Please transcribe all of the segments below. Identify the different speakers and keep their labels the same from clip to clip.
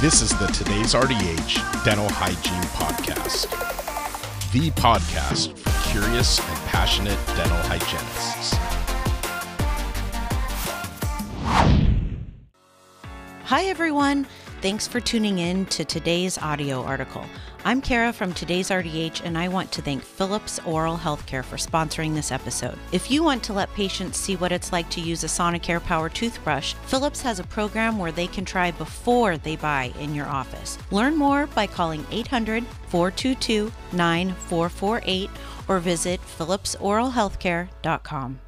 Speaker 1: This is the Today's RDH Dental Hygiene Podcast, the podcast for curious and passionate dental hygienists.
Speaker 2: Hi, everyone. Thanks for tuning in to today's audio article. I'm Kara from Today's RDH, and I want to thank Philips Oral Healthcare for sponsoring this episode. If you want to let patients see what it's like to use a Sonicare Power toothbrush, Philips has a program where they can try before they buy in your office. Learn more by calling 800 422 9448 or visit philipsoralhealthcare.com.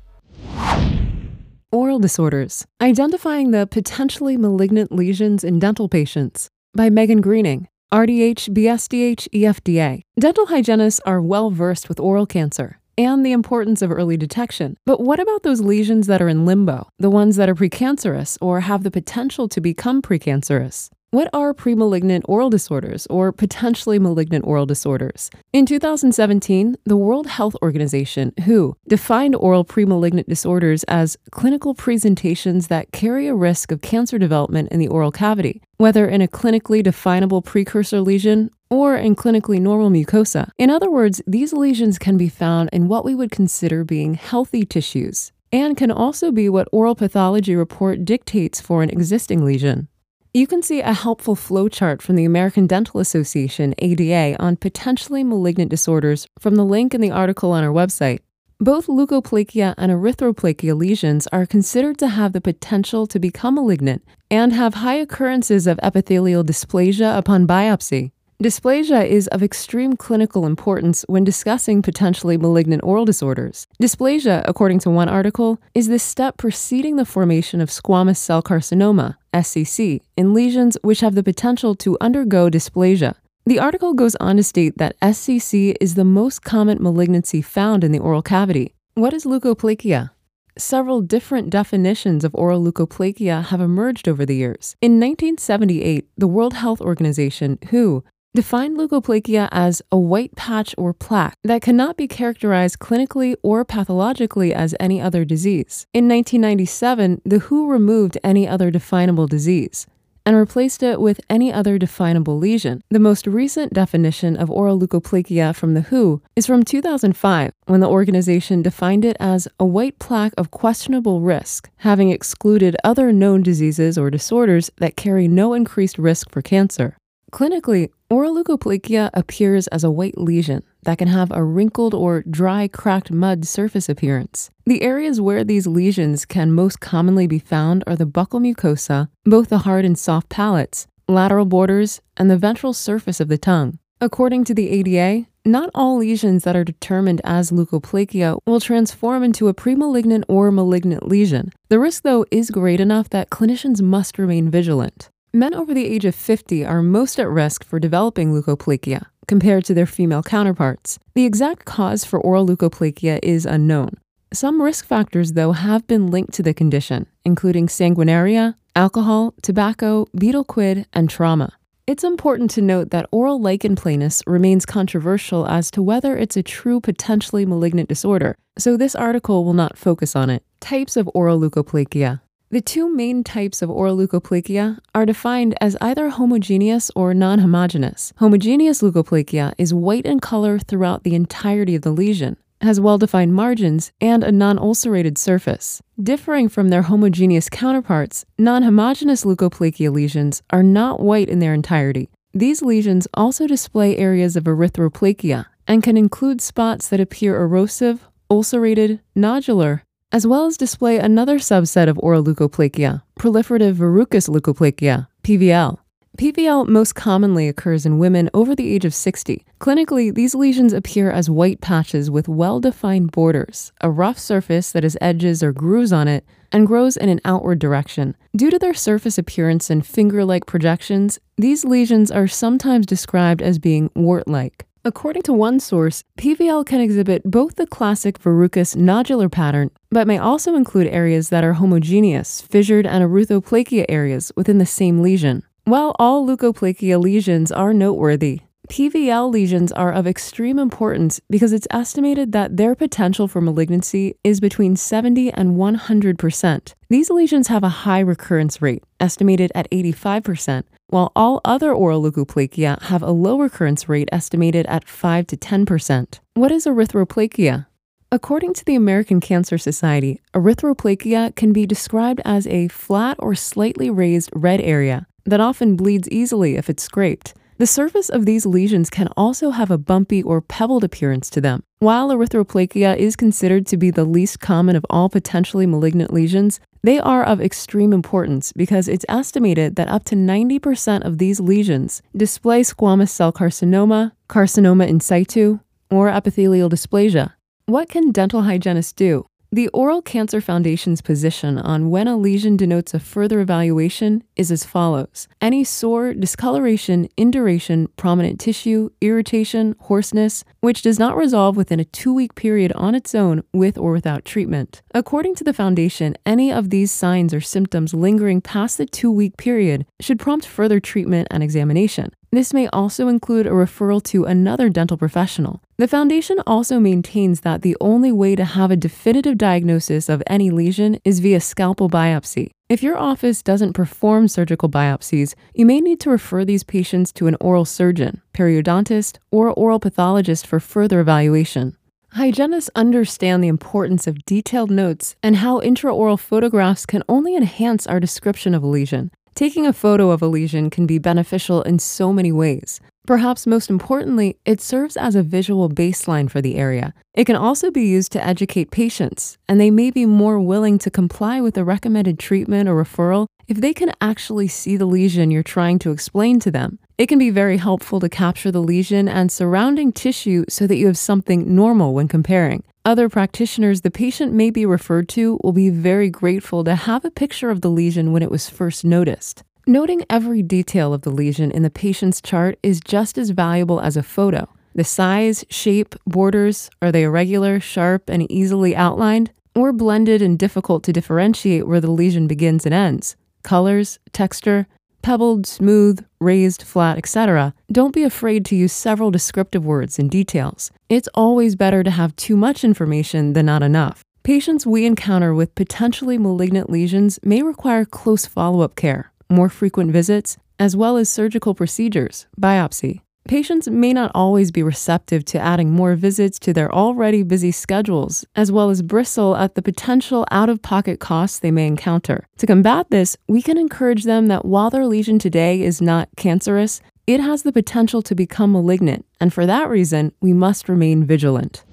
Speaker 3: Oral Disorders Identifying the Potentially Malignant Lesions in Dental Patients by Megan Greening, RDH, BSDH, EFDA. Dental hygienists are well versed with oral cancer and the importance of early detection. But what about those lesions that are in limbo, the ones that are precancerous or have the potential to become precancerous? What are premalignant oral disorders or potentially malignant oral disorders? In 2017, the World Health Organization, WHO, defined oral premalignant disorders as clinical presentations that carry a risk of cancer development in the oral cavity, whether in a clinically definable precursor lesion or in clinically normal mucosa. In other words, these lesions can be found in what we would consider being healthy tissues and can also be what oral pathology report dictates for an existing lesion. You can see a helpful flowchart from the American Dental Association, ADA, on potentially malignant disorders from the link in the article on our website. Both leukoplakia and erythroplakia lesions are considered to have the potential to become malignant and have high occurrences of epithelial dysplasia upon biopsy. Dysplasia is of extreme clinical importance when discussing potentially malignant oral disorders. Dysplasia, according to one article, is the step preceding the formation of squamous cell carcinoma, SCC, in lesions which have the potential to undergo dysplasia. The article goes on to state that SCC is the most common malignancy found in the oral cavity. What is leukoplakia? Several different definitions of oral leukoplakia have emerged over the years. In 1978, the World Health Organization, WHO, defined leukoplakia as a white patch or plaque that cannot be characterized clinically or pathologically as any other disease. In 1997, the WHO removed any other definable disease and replaced it with any other definable lesion. The most recent definition of oral leukoplakia from the WHO is from 2005, when the organization defined it as a white plaque of questionable risk, having excluded other known diseases or disorders that carry no increased risk for cancer. Clinically, oral leukoplakia appears as a white lesion that can have a wrinkled or dry cracked mud surface appearance. The areas where these lesions can most commonly be found are the buccal mucosa, both the hard and soft palates, lateral borders, and the ventral surface of the tongue. According to the ADA, not all lesions that are determined as leukoplakia will transform into a premalignant or malignant lesion. The risk, though, is great enough that clinicians must remain vigilant. Men over the age of 50 are most at risk for developing leukoplakia compared to their female counterparts. The exact cause for oral leukoplakia is unknown. Some risk factors, though, have been linked to the condition, including sanguinaria, alcohol, tobacco, betel quid, and trauma. It's important to note that oral lichen planus remains controversial as to whether it's a true potentially malignant disorder, so this article will not focus on it. Types of oral leukoplakia. The two main types of oral leukoplakia are defined as either homogeneous or non homogeneous. Leukoplakia is white in color throughout the entirety of the lesion, has well defined margins, and a non ulcerated surface. Differing from their homogeneous counterparts, non homogeneous leukoplakia lesions are not white in their entirety. These lesions also display areas of erythroplakia and can include spots that appear erosive, ulcerated, nodular, as well as display another subset of oral leukoplakia, proliferative verrucous leukoplakia, PVL. PVL most commonly occurs in women over the age of 60. Clinically, these lesions appear as white patches with well defined borders, a rough surface that has edges or grooves on it, and grows in an outward direction. Due to their surface appearance and finger like projections, these lesions are sometimes described as being wart like. According to one source, PVL can exhibit both the classic verrucous nodular pattern, but may also include areas that are homogeneous, fissured, and erythroplakia areas within the same lesion. While all leukoplakia lesions are noteworthy, PVL lesions are of extreme importance because it's estimated that their potential for malignancy is between 70 and 100%. These lesions have a high recurrence rate, estimated at 85%, while all other oral leukoplakia have a low recurrence rate estimated at 5 to 10%. What is erythroplakia? According to the American Cancer Society, erythroplakia can be described as a flat or slightly raised red area that often bleeds easily if it's scraped. The surface of these lesions can also have a bumpy or pebbled appearance to them. While erythroplakia is considered to be the least common of all potentially malignant lesions, they are of extreme importance because it's estimated that up to 90% of these lesions display squamous cell carcinoma, carcinoma in situ, or epithelial dysplasia. What can dental hygienists do? The Oral Cancer Foundation's position on when a lesion denotes a further evaluation is as follows any sore, discoloration, induration, prominent tissue, irritation, hoarseness, which does not resolve within a two week period on its own with or without treatment. According to the Foundation, any of these signs or symptoms lingering past the two week period should prompt further treatment and examination. This may also include a referral to another dental professional. The Foundation also maintains that the only way to have a definitive diagnosis of any lesion is via scalpel biopsy. If your office doesn't perform surgical biopsies, you may need to refer these patients to an oral surgeon, periodontist, or oral pathologist for further evaluation. Hygienists understand the importance of detailed notes and how intraoral photographs can only enhance our description of a lesion. Taking a photo of a lesion can be beneficial in so many ways. Perhaps most importantly, it serves as a visual baseline for the area. It can also be used to educate patients, and they may be more willing to comply with a recommended treatment or referral if they can actually see the lesion you're trying to explain to them. It can be very helpful to capture the lesion and surrounding tissue so that you have something normal when comparing. Other practitioners the patient may be referred to will be very grateful to have a picture of the lesion when it was first noticed. Noting every detail of the lesion in the patient's chart is just as valuable as a photo. The size, shape, borders are they irregular, sharp, and easily outlined, or blended and difficult to differentiate where the lesion begins and ends? Colors, texture, pebbled, smooth, raised, flat, etc., don't be afraid to use several descriptive words and details. It's always better to have too much information than not enough. Patients we encounter with potentially malignant lesions may require close follow up care, more frequent visits, as well as surgical procedures, biopsy, Patients may not always be receptive to adding more visits to their already busy schedules, as well as bristle at the potential out of pocket costs they may encounter. To combat this, we can encourage them that while their lesion today is not cancerous, it has the potential to become malignant, and for that reason, we must remain vigilant.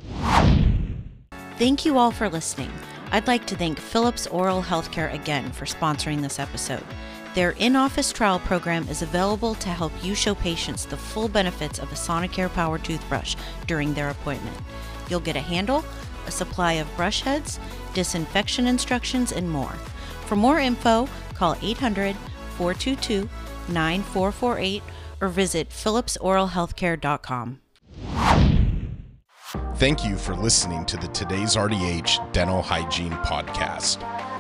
Speaker 2: Thank you all for listening. I'd like to thank Philips Oral Healthcare again for sponsoring this episode. Their in office trial program is available to help you show patients the full benefits of a Sonicare Power toothbrush during their appointment. You'll get a handle, a supply of brush heads, disinfection instructions, and more. For more info, call 800 422 9448 or visit philipsoralhealthcare.com.
Speaker 1: Thank you for listening to the Today's RDH Dental Hygiene Podcast.